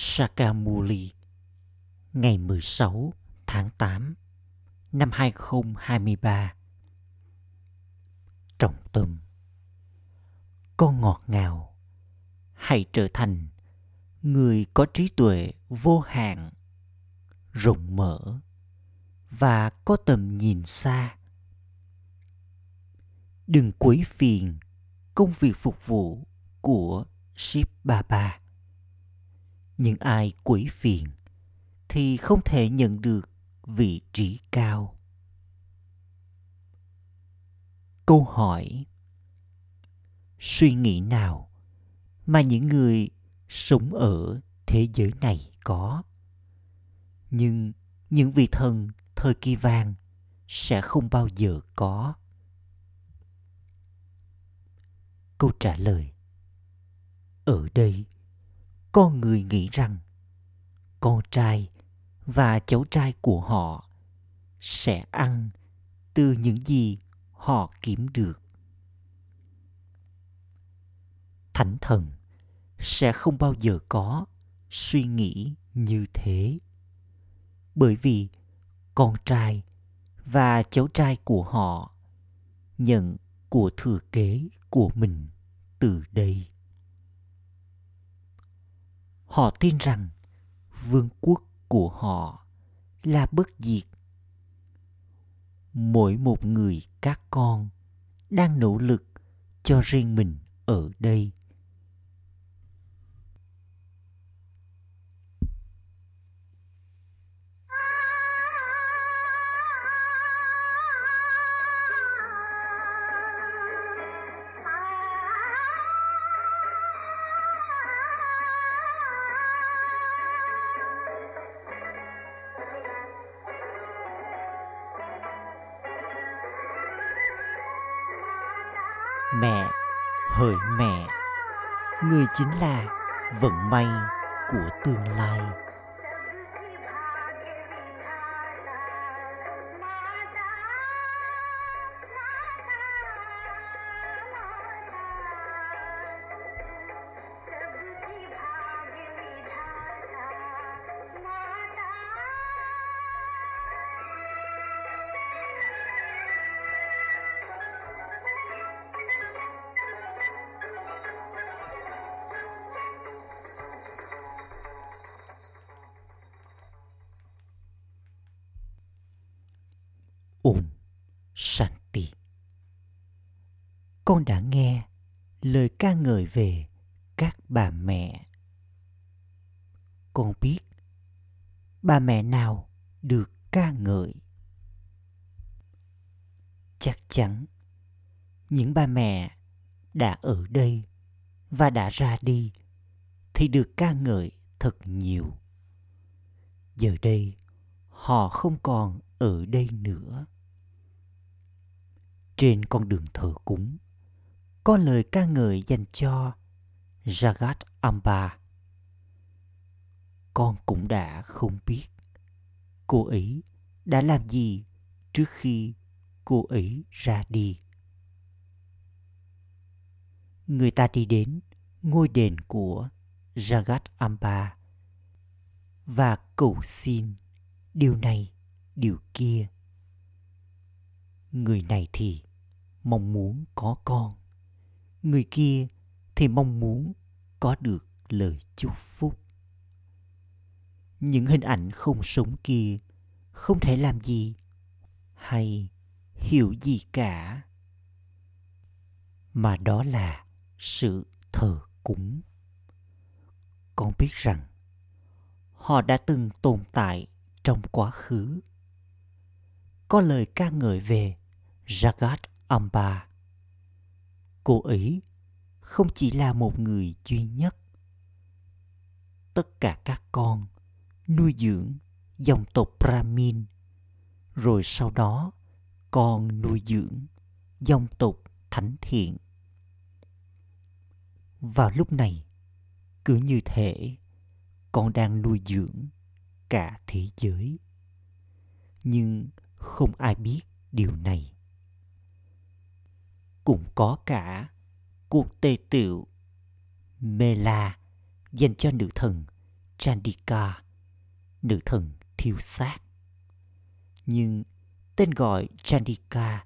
Sakamuli, ngày 16 tháng 8 năm 2023 Trọng tâm Con ngọt ngào Hãy trở thành người có trí tuệ vô hạn, rộng mở và có tầm nhìn xa. Đừng quấy phiền công việc phục vụ của ship baba những ai quấy phiền thì không thể nhận được vị trí cao. Câu hỏi, suy nghĩ nào mà những người sống ở thế giới này có? Nhưng những vị thần thời kỳ vàng sẽ không bao giờ có. Câu trả lời, ở đây con người nghĩ rằng con trai và cháu trai của họ sẽ ăn từ những gì họ kiếm được. Thánh thần sẽ không bao giờ có suy nghĩ như thế. Bởi vì con trai và cháu trai của họ nhận của thừa kế của mình từ đây họ tin rằng vương quốc của họ là bất diệt. Mỗi một người các con đang nỗ lực cho riêng mình ở đây. Mẹ hỡi mẹ người chính là vận may của tương lai. Ba mẹ đã ở đây và đã ra đi, thì được ca ngợi thật nhiều. Giờ đây, họ không còn ở đây nữa trên con đường thờ cúng, có lời ca ngợi dành cho Jagat Amba. Con cũng đã không biết cô ấy đã làm gì trước khi cô ấy ra đi. Người ta đi đến ngôi đền của Jagat Amba và cầu xin điều này, điều kia. Người này thì mong muốn có con. Người kia thì mong muốn có được lời chúc phúc. Những hình ảnh không sống kia không thể làm gì hay hiểu gì cả. Mà đó là sự thờ cúng con biết rằng họ đã từng tồn tại trong quá khứ có lời ca ngợi về jagat Amba. Cô ấy không chỉ là một người duy nhất. Tất cả các con nuôi dưỡng dòng tộc Brahmin, rồi sau đó con nuôi dưỡng dòng tộc thánh thiện. Vào lúc này, cứ như thể con đang nuôi dưỡng cả thế giới. Nhưng không ai biết điều này cũng có cả cuộc tề tựu Mela dành cho nữ thần Chandika, nữ thần thiêu xác. Nhưng tên gọi Chandika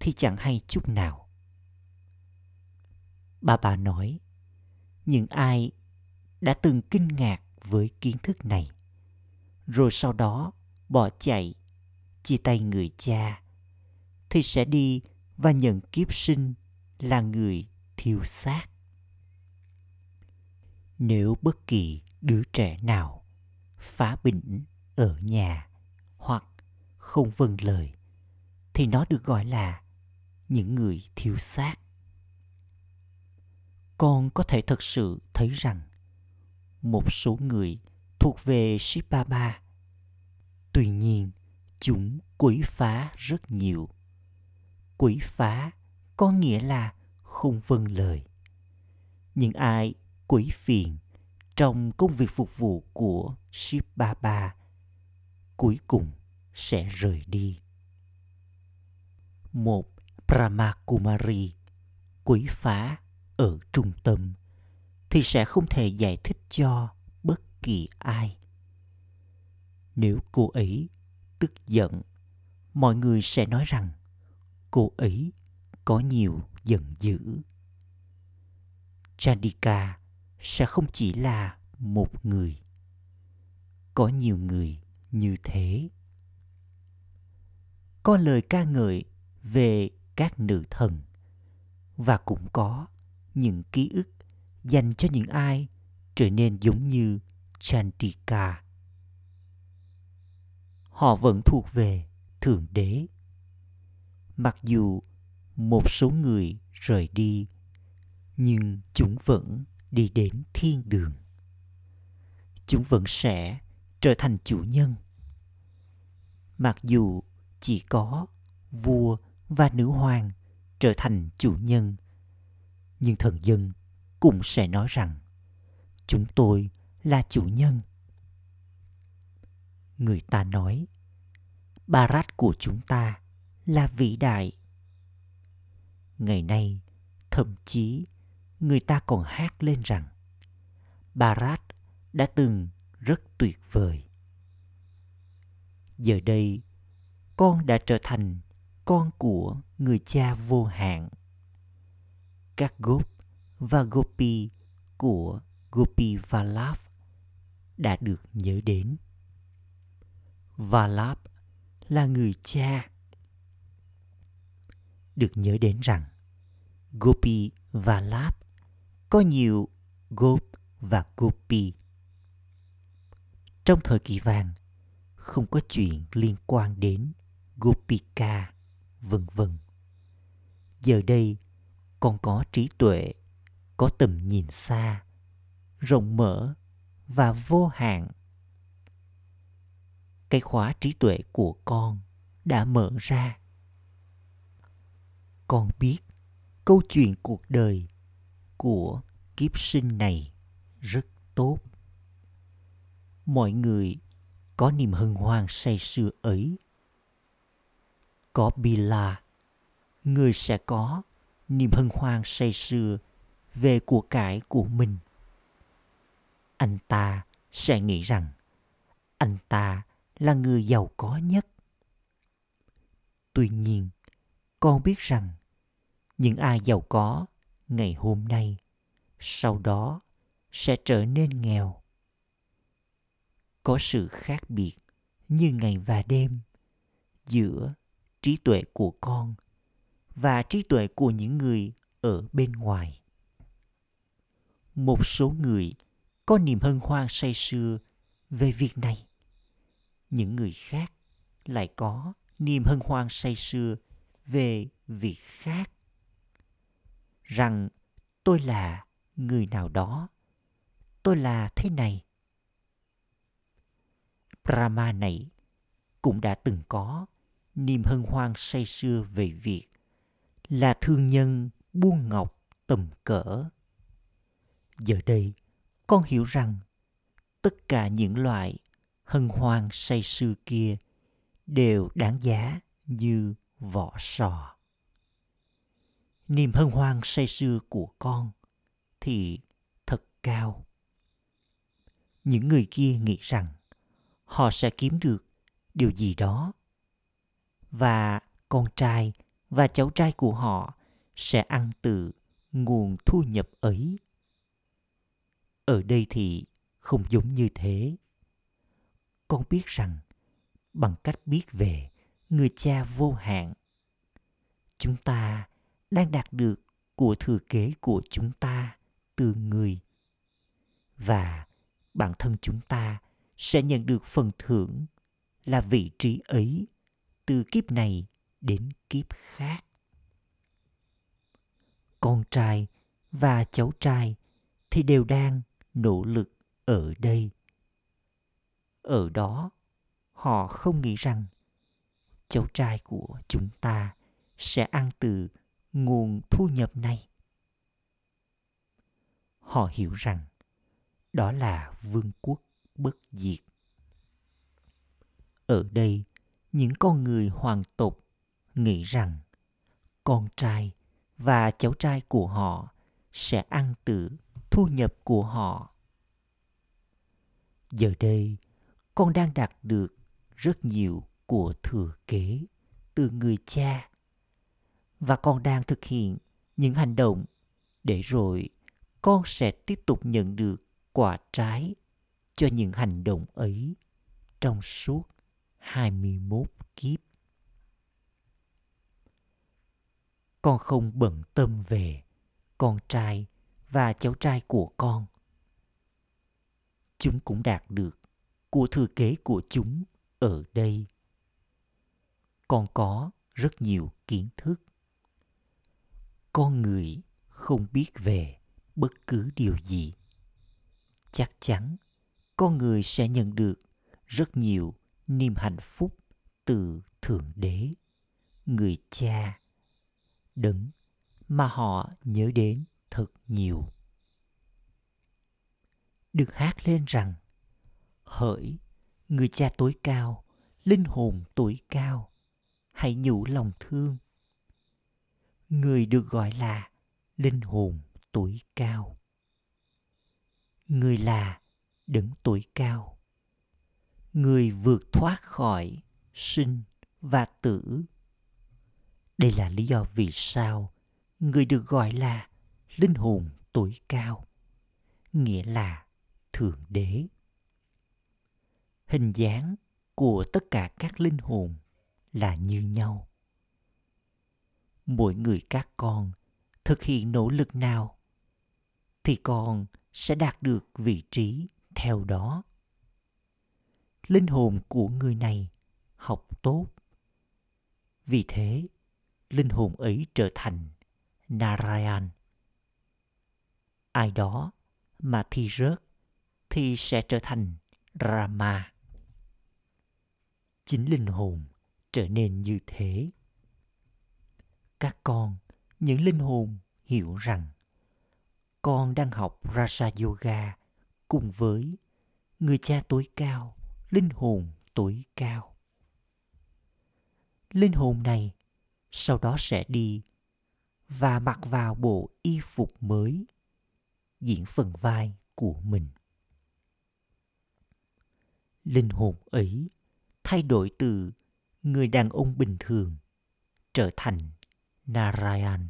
thì chẳng hay chút nào. Bà bà nói, những ai đã từng kinh ngạc với kiến thức này, rồi sau đó bỏ chạy, chia tay người cha, thì sẽ đi và nhận kiếp sinh là người thiêu xác. Nếu bất kỳ đứa trẻ nào phá bỉnh ở nhà hoặc không vâng lời thì nó được gọi là những người thiêu xác con có thể thực sự thấy rằng một số người thuộc về Shibaba. Tuy nhiên, chúng quấy phá rất nhiều. Quấy phá có nghĩa là không vâng lời. Những ai quấy phiền trong công việc phục vụ của Shibaba cuối cùng sẽ rời đi. Một Brahma Kumari quấy phá ở trung tâm, thì sẽ không thể giải thích cho bất kỳ ai. Nếu cô ấy tức giận, mọi người sẽ nói rằng cô ấy có nhiều giận dữ. Chandika sẽ không chỉ là một người, có nhiều người như thế. Có lời ca ngợi về các nữ thần, và cũng có những ký ức dành cho những ai trở nên giống như Chandika. Họ vẫn thuộc về Thượng Đế. Mặc dù một số người rời đi, nhưng chúng vẫn đi đến thiên đường. Chúng vẫn sẽ trở thành chủ nhân. Mặc dù chỉ có vua và nữ hoàng trở thành chủ nhân nhưng thần dân cũng sẽ nói rằng, chúng tôi là chủ nhân. Người ta nói barat của chúng ta là vĩ đại. Ngày nay, thậm chí người ta còn hát lên rằng barat đã từng rất tuyệt vời. Giờ đây, con đã trở thành con của người cha vô hạn các gop và gopi của Gopi Vallabh đã được nhớ đến. Vallabh là người cha. Được nhớ đến rằng Gopi Vallabh có nhiều Gop và Gopi. Trong thời kỳ vàng, không có chuyện liên quan đến Gopika, vân vân. Giờ đây, con có trí tuệ, có tầm nhìn xa, rộng mở và vô hạn. Cái khóa trí tuệ của con đã mở ra. Con biết câu chuyện cuộc đời của kiếp sinh này rất tốt. Mọi người có niềm hân hoan say sưa ấy. Có bila, người sẽ có niềm hân hoan say sưa về của cải của mình. Anh ta sẽ nghĩ rằng anh ta là người giàu có nhất. Tuy nhiên, con biết rằng những ai giàu có ngày hôm nay sau đó sẽ trở nên nghèo. Có sự khác biệt như ngày và đêm giữa trí tuệ của con và trí tuệ của những người ở bên ngoài. Một số người có niềm hân hoan say sưa về việc này. Những người khác lại có niềm hân hoan say sưa về việc khác. Rằng tôi là người nào đó, tôi là thế này. Brahma này cũng đã từng có niềm hân hoan say sưa về việc là thương nhân buôn ngọc tầm cỡ. Giờ đây, con hiểu rằng tất cả những loại hân hoan say sưa kia đều đáng giá như vỏ sò. Niềm hân hoan say sưa của con thì thật cao. Những người kia nghĩ rằng họ sẽ kiếm được điều gì đó và con trai và cháu trai của họ sẽ ăn từ nguồn thu nhập ấy. Ở đây thì không giống như thế. Con biết rằng bằng cách biết về người cha vô hạn, chúng ta đang đạt được của thừa kế của chúng ta từ người và bản thân chúng ta sẽ nhận được phần thưởng là vị trí ấy từ kiếp này đến kiếp khác. Con trai và cháu trai thì đều đang nỗ lực ở đây. Ở đó, họ không nghĩ rằng cháu trai của chúng ta sẽ ăn từ nguồn thu nhập này. Họ hiểu rằng đó là vương quốc bất diệt. Ở đây, những con người hoàng tộc nghĩ rằng con trai và cháu trai của họ sẽ ăn từ thu nhập của họ giờ đây, con đang đạt được rất nhiều của thừa kế từ người cha và con đang thực hiện những hành động để rồi con sẽ tiếp tục nhận được quả trái cho những hành động ấy trong suốt 21 kiếp. Con không bận tâm về con trai và cháu trai của con. Chúng cũng đạt được của thừa kế của chúng ở đây. Con có rất nhiều kiến thức. Con người không biết về bất cứ điều gì. Chắc chắn con người sẽ nhận được rất nhiều niềm hạnh phúc từ thượng đế, người cha đấng mà họ nhớ đến thật nhiều. Được hát lên rằng, hỡi người cha tối cao, linh hồn tối cao, hãy nhủ lòng thương. Người được gọi là linh hồn tối cao. Người là đấng tối cao. Người vượt thoát khỏi sinh và tử đây là lý do vì sao người được gọi là linh hồn tối cao, nghĩa là thượng đế. Hình dáng của tất cả các linh hồn là như nhau. Mỗi người các con thực hiện nỗ lực nào thì con sẽ đạt được vị trí theo đó. Linh hồn của người này học tốt. Vì thế linh hồn ấy trở thành narayan. Ai đó mà thi rớt thì sẽ trở thành rama. Chính linh hồn trở nên như thế. Các con, những linh hồn hiểu rằng con đang học raja yoga cùng với người cha tối cao, linh hồn tối cao. Linh hồn này sau đó sẽ đi và mặc vào bộ y phục mới, diễn phần vai của mình. Linh hồn ấy thay đổi từ người đàn ông bình thường trở thành narayan.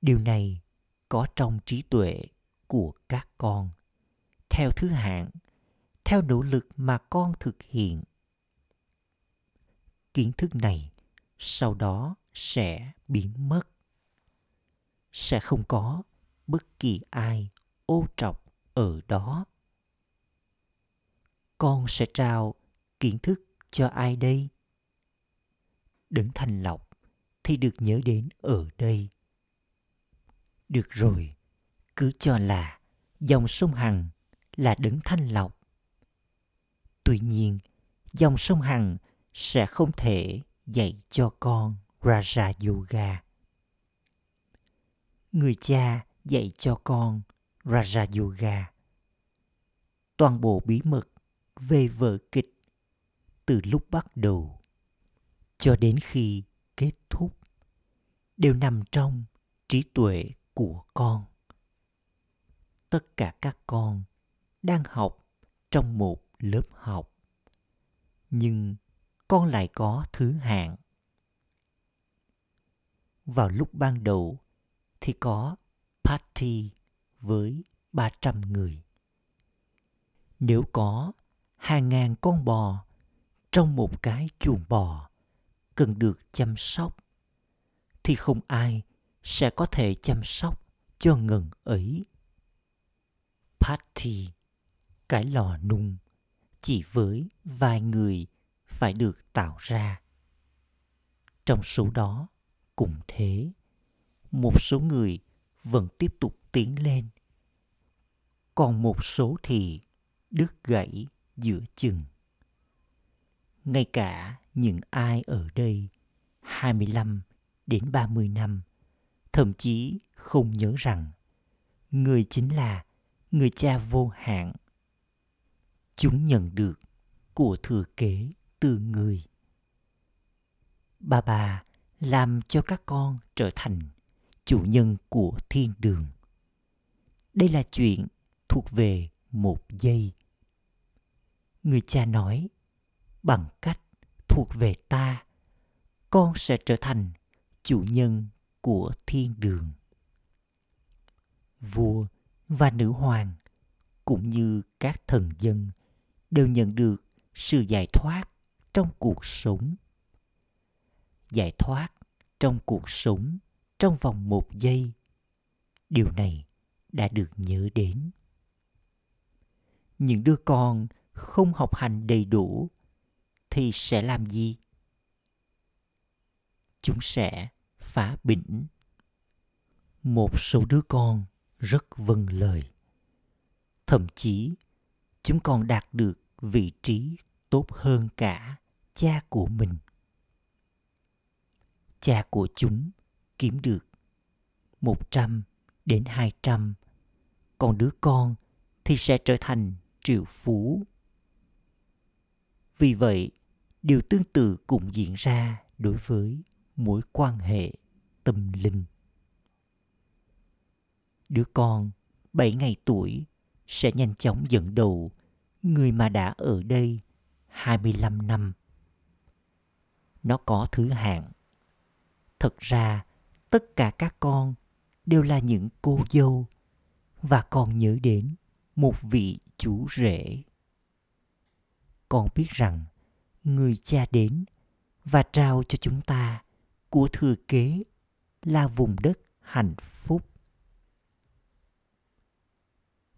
Điều này có trong trí tuệ của các con. Theo thứ hạng, theo nỗ lực mà con thực hiện. Kiến thức này sau đó sẽ biến mất. Sẽ không có bất kỳ ai ô trọc ở đó. Con sẽ trao kiến thức cho ai đây? Đấng thành lọc thì được nhớ đến ở đây. Được rồi, cứ cho là dòng sông hằng là đấng thanh lọc tuy nhiên, dòng sông hằng sẽ không thể dạy cho con raja yoga. Người cha dạy cho con raja yoga. Toàn bộ bí mật về vở kịch từ lúc bắt đầu cho đến khi kết thúc đều nằm trong trí tuệ của con. Tất cả các con đang học trong một lớp học, nhưng con lại có thứ hạng vào lúc ban đầu thì có party với 300 người. Nếu có hàng ngàn con bò trong một cái chuồng bò cần được chăm sóc thì không ai sẽ có thể chăm sóc cho ngần ấy. Party, cái lò nung chỉ với vài người phải được tạo ra. Trong số đó cũng thế, một số người vẫn tiếp tục tiến lên. Còn một số thì đứt gãy giữa chừng. Ngay cả những ai ở đây 25 đến 30 năm thậm chí không nhớ rằng người chính là người cha vô hạn. Chúng nhận được của thừa kế từ người. Bà bà làm cho các con trở thành chủ nhân của thiên đường. Đây là chuyện thuộc về một giây. Người cha nói, bằng cách thuộc về ta, con sẽ trở thành chủ nhân của thiên đường. Vua và nữ hoàng cũng như các thần dân đều nhận được sự giải thoát trong cuộc sống. Giải thoát trong cuộc sống trong vòng một giây. Điều này đã được nhớ đến. Những đứa con không học hành đầy đủ thì sẽ làm gì? Chúng sẽ phá bỉnh. Một số đứa con rất vâng lời. Thậm chí chúng còn đạt được vị trí tốt hơn cả cha của mình cha của chúng kiếm được 100 đến 200, còn đứa con thì sẽ trở thành triệu phú. Vì vậy, điều tương tự cũng diễn ra đối với mối quan hệ tâm linh. Đứa con 7 ngày tuổi sẽ nhanh chóng dẫn đầu người mà đã ở đây 25 năm. Nó có thứ hạng. Thật ra, tất cả các con đều là những cô dâu và còn nhớ đến một vị chú rể. Con biết rằng người cha đến và trao cho chúng ta của thừa kế là vùng đất hạnh phúc.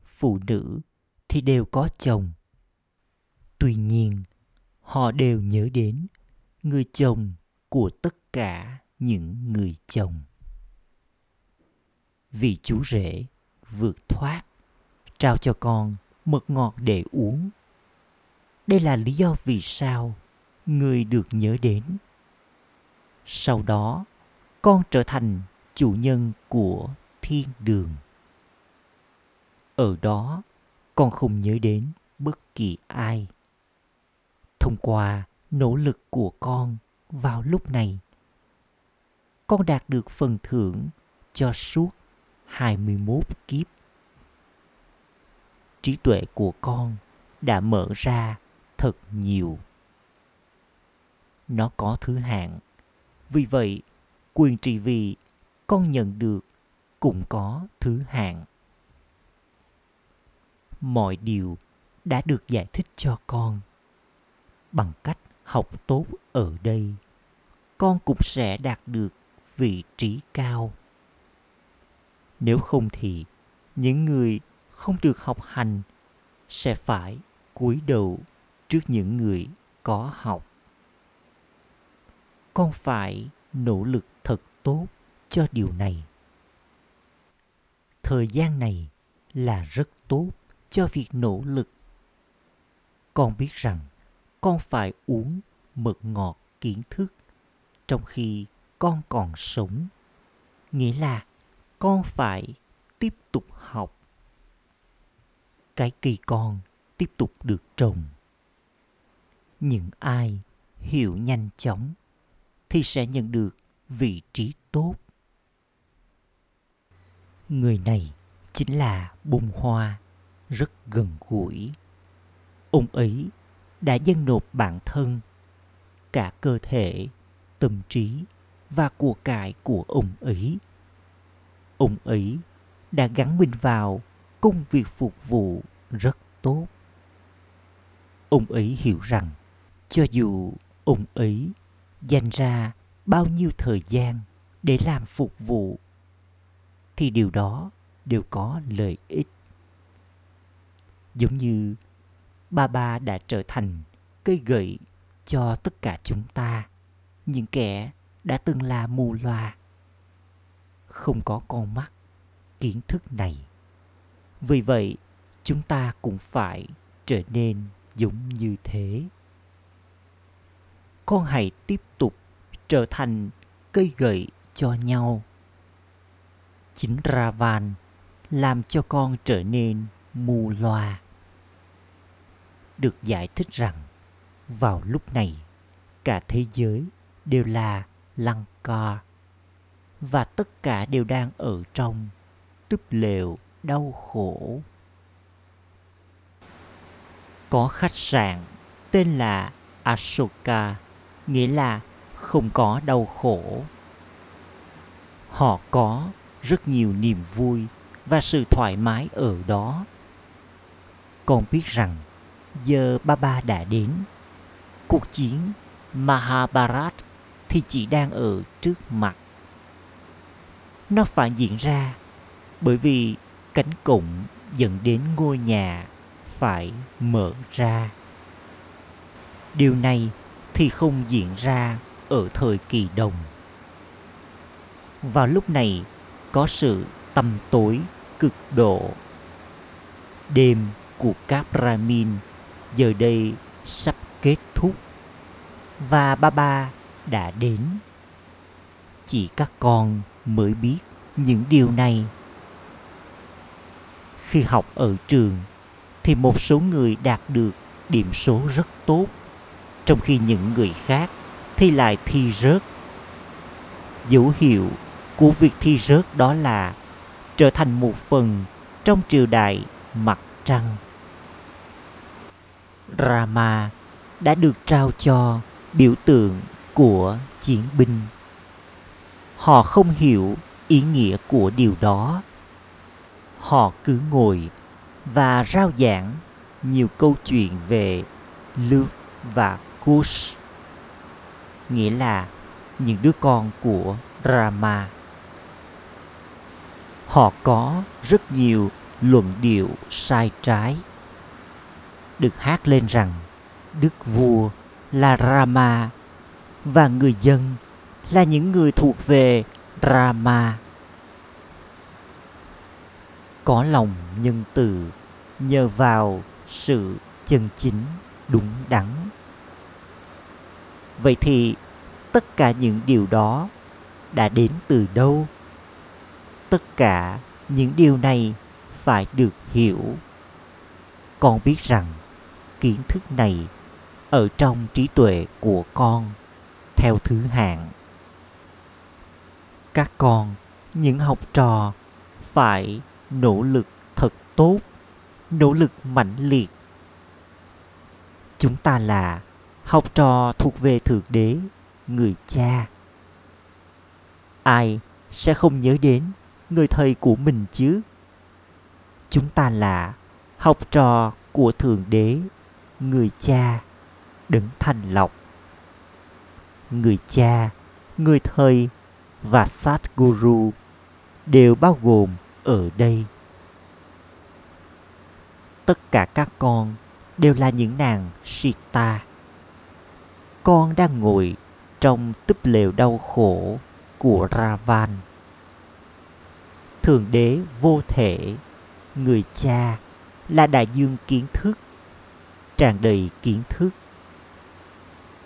Phụ nữ thì đều có chồng. Tuy nhiên họ đều nhớ đến người chồng của tất cả những người chồng. Vì chú rể vượt thoát, trao cho con mật ngọt để uống. Đây là lý do vì sao người được nhớ đến. Sau đó, con trở thành chủ nhân của thiên đường. Ở đó, con không nhớ đến bất kỳ ai. Thông qua nỗ lực của con vào lúc này con đạt được phần thưởng cho suốt 21 kiếp. Trí tuệ của con đã mở ra thật nhiều. Nó có thứ hạng. Vì vậy, quyền trị vì con nhận được cũng có thứ hạng. Mọi điều đã được giải thích cho con. Bằng cách học tốt ở đây, con cũng sẽ đạt được vị trí cao. Nếu không thì những người không được học hành sẽ phải cúi đầu trước những người có học. Con phải nỗ lực thật tốt cho điều này. Thời gian này là rất tốt cho việc nỗ lực. Con biết rằng con phải uống mật ngọt kiến thức. Trong khi con còn sống, nghĩa là con phải tiếp tục học. Cái cây con tiếp tục được trồng. Những ai hiểu nhanh chóng thì sẽ nhận được vị trí tốt. Người này chính là bông hoa rất gần gũi. Ông ấy đã dâng nộp bản thân, cả cơ thể, tâm trí và của cải của ông ấy. Ông ấy đã gắn mình vào công việc phục vụ rất tốt. Ông ấy hiểu rằng cho dù ông ấy dành ra bao nhiêu thời gian để làm phục vụ, thì điều đó đều có lợi ích. Giống như ba ba đã trở thành cây gậy cho tất cả chúng ta, những kẻ đã từng là mù loà. Không có con mắt kiến thức này. Vì vậy, chúng ta cũng phải trở nên giống như thế. Con hãy tiếp tục trở thành cây gậy cho nhau. Chính ravan làm cho con trở nên mù loà được giải thích rằng vào lúc này cả thế giới đều là lăng ca và tất cả đều đang ở trong túp lều đau khổ có khách sạn tên là Ashoka, nghĩa là không có đau khổ. Họ có rất nhiều niềm vui và sự thoải mái ở đó. Con biết rằng giờ ba ba đã đến. Cuộc chiến Mahabharat thì chỉ đang ở trước mặt. Nó phải diễn ra bởi vì cánh cổng dẫn đến ngôi nhà phải mở ra điều này thì không diễn ra ở thời kỳ đồng vào lúc này, có sự tầm tối cực độ đêm của các brahmin giờ đây sắp kết thúc. Và ba ba đã đến. Chỉ các con mới biết những điều này. Khi học ở trường, thì một số người đạt được điểm số rất tốt. Trong khi những người khác thì lại thi rớt. Dấu hiệu của việc thi rớt đó là trở thành một phần trong triều đại mặt trăng rama đã được trao cho biểu tượng của chiến binh họ không hiểu ý nghĩa của điều đó họ cứ ngồi và rao giảng nhiều câu chuyện về Luv và Kush, nghĩa là những đứa con của Rama. Họ có rất nhiều luận điệu sai trái. Được hát lên rằng, đức vua là Rama và người dân là những người thuộc về Rama. Có lòng nhân từ nhờ vào sự chân chính đúng đắn. Vậy thì tất cả những điều đó đã đến từ đâu? Tất cả những điều này phải được hiểu. Con biết rằng kiến thức này ở trong trí tuệ của con theo thứ hạng. Các con, những học trò phải nỗ lực thật tốt, nỗ lực mãnh liệt. Chúng ta là học trò thuộc về thượng đế, người cha. Ai sẽ không nhớ đến người thầy của mình chứ? Chúng ta là học trò của thượng đế người cha đấng thành lọc người cha người thầy và sát guru đều bao gồm ở đây tất cả các con đều là những nàng Sita. Con đang ngồi trong túp lều đau khổ của Ravan. Thượng đế vô thể, người cha là đại dương kiến thức, tràn đầy kiến thức.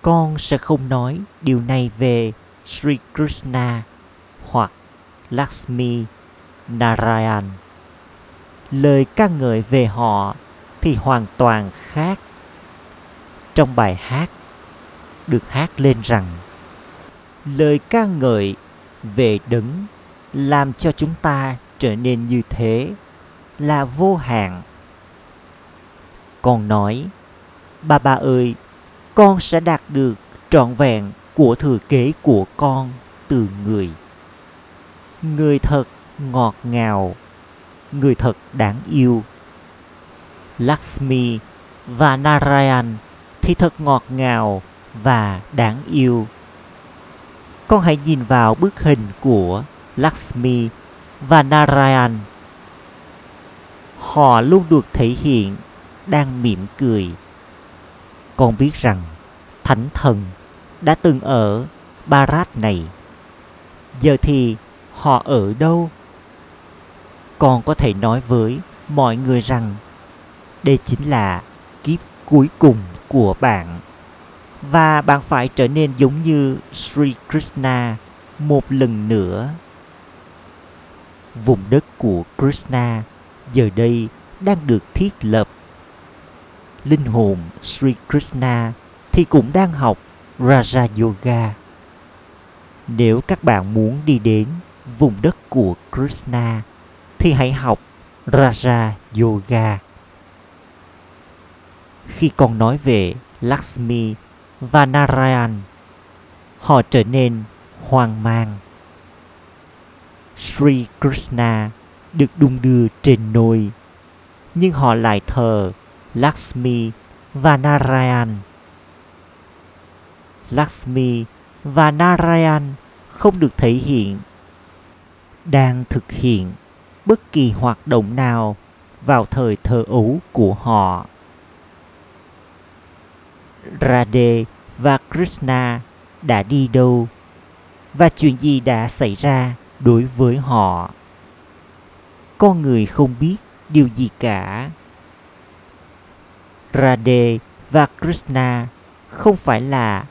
Con sẽ không nói điều này về Sri Krishna hoặc Lakshmi Narayan. Lời ca ngợi về họ thì hoàn toàn khác. Trong bài hát, được hát lên rằng, lời ca ngợi về đấng làm cho chúng ta trở nên như thế là vô hạn. Con nói bà bà ơi, con sẽ đạt được trọn vẹn của thừa kế của con từ người. Người thật ngọt ngào, người thật đáng yêu. Lakshmi và narayan thì thật ngọt ngào và đáng yêu. Con hãy nhìn vào bức hình của lakshmi và narayan. Họ luôn được thể hiện đang mỉm cười con biết rằng thánh thần đã từng ở Barat này. Giờ thì họ ở đâu? Con có thể nói với mọi người rằng đây chính là kiếp cuối cùng của bạn. Và bạn phải trở nên giống như Sri Krishna một lần nữa. Vùng đất của Krishna giờ đây đang được thiết lập. Linh hồn Sri Krishna thì cũng đang học Raja Yoga. Nếu các bạn muốn đi đến vùng đất của Krishna thì hãy học Raja Yoga. Khi con nói về Lakshmi và Narayan, họ trở nên hoang mang. Sri Krishna được đung đưa trên nôi, nhưng họ lại thờ Lakshmi và Narayan Lakshmi và Narayan không được thể hiện, đang thực hiện bất kỳ hoạt động nào vào thời thơ ấu của họ. Radhe và Krishna đã đi đâu và chuyện gì đã xảy ra đối với họ. Con người không biết điều gì cả. Radhe và Krishna không phải là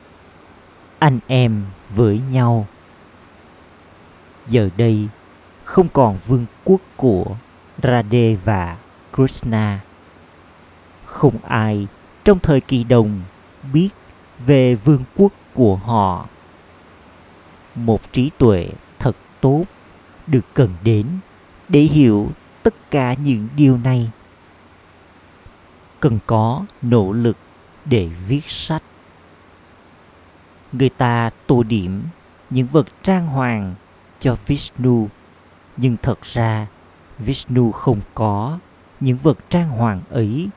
anh em với nhau giờ đây không còn vương quốc của Radhe và Krishna. Không ai trong thời kỳ đồng biết về vương quốc của họ. Một trí tuệ thật tốt được cần đến để hiểu tất cả những điều này. Cần có nỗ lực để viết sách người ta tô điểm những vật trang hoàng cho Vishnu nhưng thật ra Vishnu không có những vật trang hoàng ấy.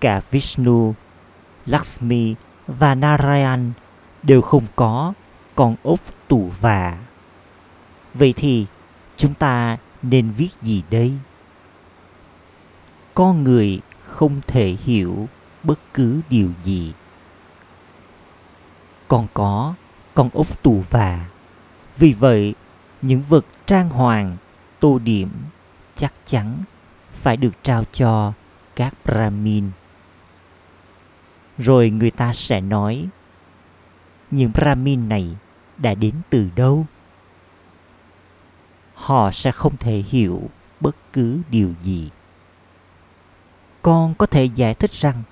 Cả Vishnu, Lakshmi và Narayan đều không có con ốc tủ vả. Vậy thì chúng ta nên viết gì đây? Con người không thể hiểu bất cứ điều gì còn có con ốc tù và. Vì vậy, những vật trang hoàng, tô điểm chắc chắn phải được trao cho các Brahmin. Rồi người ta sẽ nói, những Brahmin này đã đến từ đâu? Họ sẽ không thể hiểu bất cứ điều gì. Con có thể giải thích rằng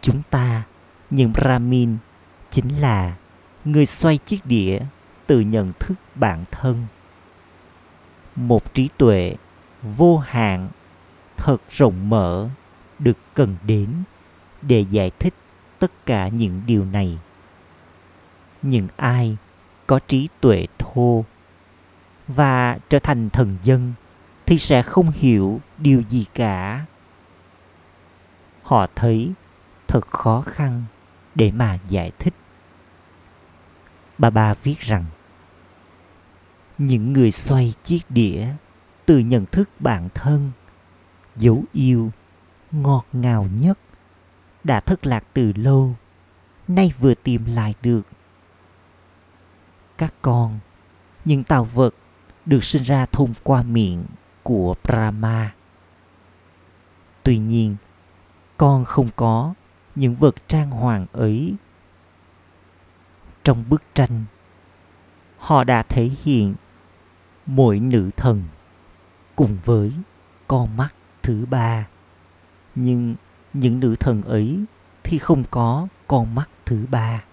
chúng ta, những Brahmin chính là người xoay chiếc đĩa từ nhận thức bản thân. Một trí tuệ vô hạn thật rộng mở được cần đến để giải thích tất cả những điều này. Những ai có trí tuệ thô và trở thành thần dân thì sẽ không hiểu điều gì cả họ thấy thật khó khăn để mà giải thích. Bà ba viết rằng, những người xoay chiếc đĩa từ nhận thức bản thân, dấu yêu, ngọt ngào nhất đã thất lạc từ lâu, nay vừa tìm lại được. Các con, những tạo vật được sinh ra thông qua miệng của brahma. Tuy nhiên con không có những vật trang hoàng ấy. Trong bức tranh, họ đã thể hiện mỗi nữ thần cùng với con mắt thứ ba. Nhưng những nữ thần ấy thì không có con mắt thứ ba.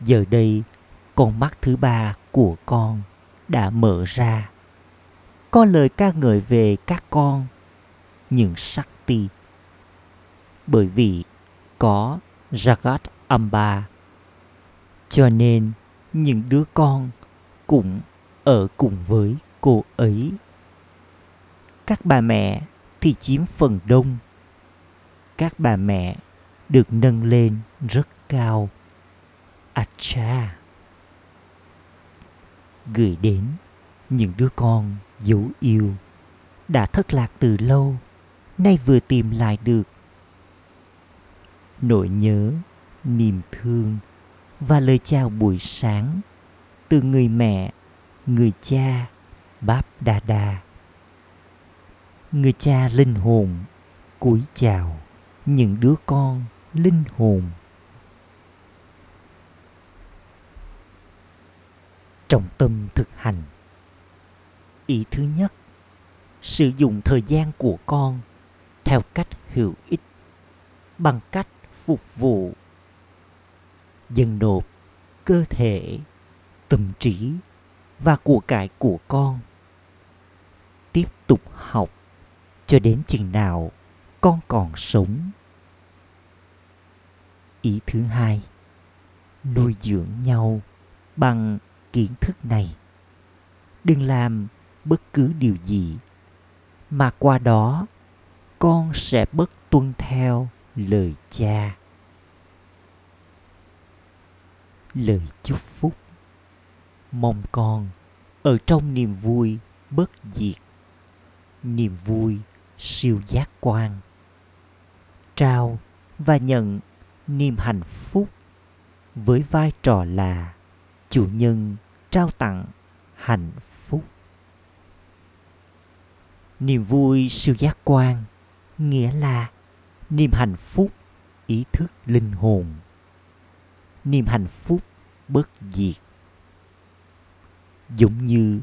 Giờ đây, con mắt thứ ba của con đã mở ra. Có lời ca ngợi về các con những sắc ti bởi vì có Jagat Amba. Cho nên những đứa con cũng ở cùng với cô ấy. Các bà mẹ thì chiếm phần đông. Các bà mẹ được nâng lên rất cao. Acha. Gửi đến những đứa con dấu yêu đã thất lạc từ lâu, nay vừa tìm lại được nỗi nhớ, niềm thương và lời chào buổi sáng từ người mẹ, người cha, báp đa đa. Người cha linh hồn cúi chào những đứa con linh hồn. Trọng tâm thực hành. Ý thứ nhất, sử dụng thời gian của con theo cách hữu ích bằng cách phục vụ. Dâng nộp cơ thể, tâm trí và của cải của con. Tiếp tục học cho đến chừng nào con còn sống. Ý thứ hai, nuôi dưỡng nhau bằng kiến thức này. Đừng làm bất cứ điều gì mà qua đó con sẽ bất tuân theo lời cha. Lời chúc phúc. Mong con ở trong niềm vui bất diệt. Niềm vui siêu giác quan. Trao và nhận niềm hạnh phúc với vai trò là chủ nhân trao tặng hạnh phúc. Niềm vui siêu giác quan nghĩa là niềm hạnh phúc ý thức linh hồn niềm hạnh phúc bất diệt. Giống như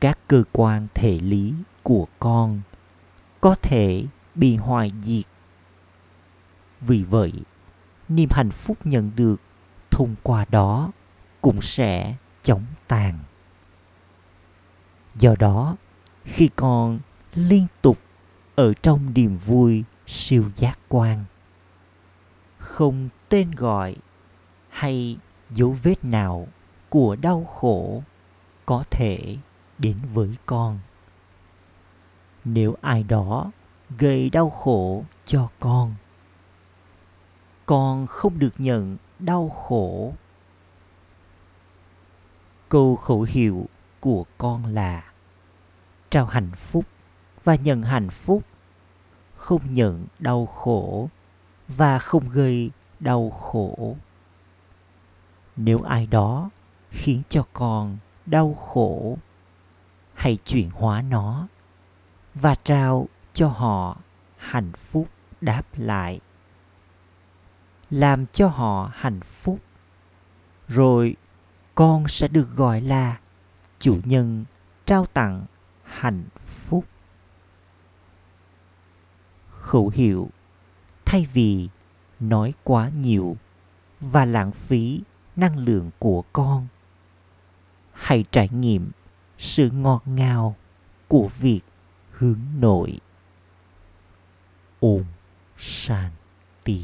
các cơ quan thể lý của con có thể bị hoại diệt. Vì vậy, niềm hạnh phúc nhận được thông qua đó cũng sẽ chóng tàn. Do đó, khi con liên tục ở trong niềm vui siêu giác quan, không tên gọi hay dấu vết nào của đau khổ có thể đến với con? Nếu ai đó gây đau khổ cho con con không được nhận đau khổ. Câu khẩu hiệu của con là trao hạnh phúc và nhận hạnh phúc, không nhận đau khổ và không gây đau khổ nếu ai đó khiến cho con đau khổ, hãy chuyển hóa nó và trao cho họ hạnh phúc đáp lại. Làm cho họ hạnh phúc, rồi con sẽ được gọi là chủ nhân trao tặng hạnh phúc. Khẩu hiệu, thay vì nói quá nhiều và lãng phí năng lượng của con. Hãy trải nghiệm sự ngọt ngào của việc hướng nội. Ôm shanti.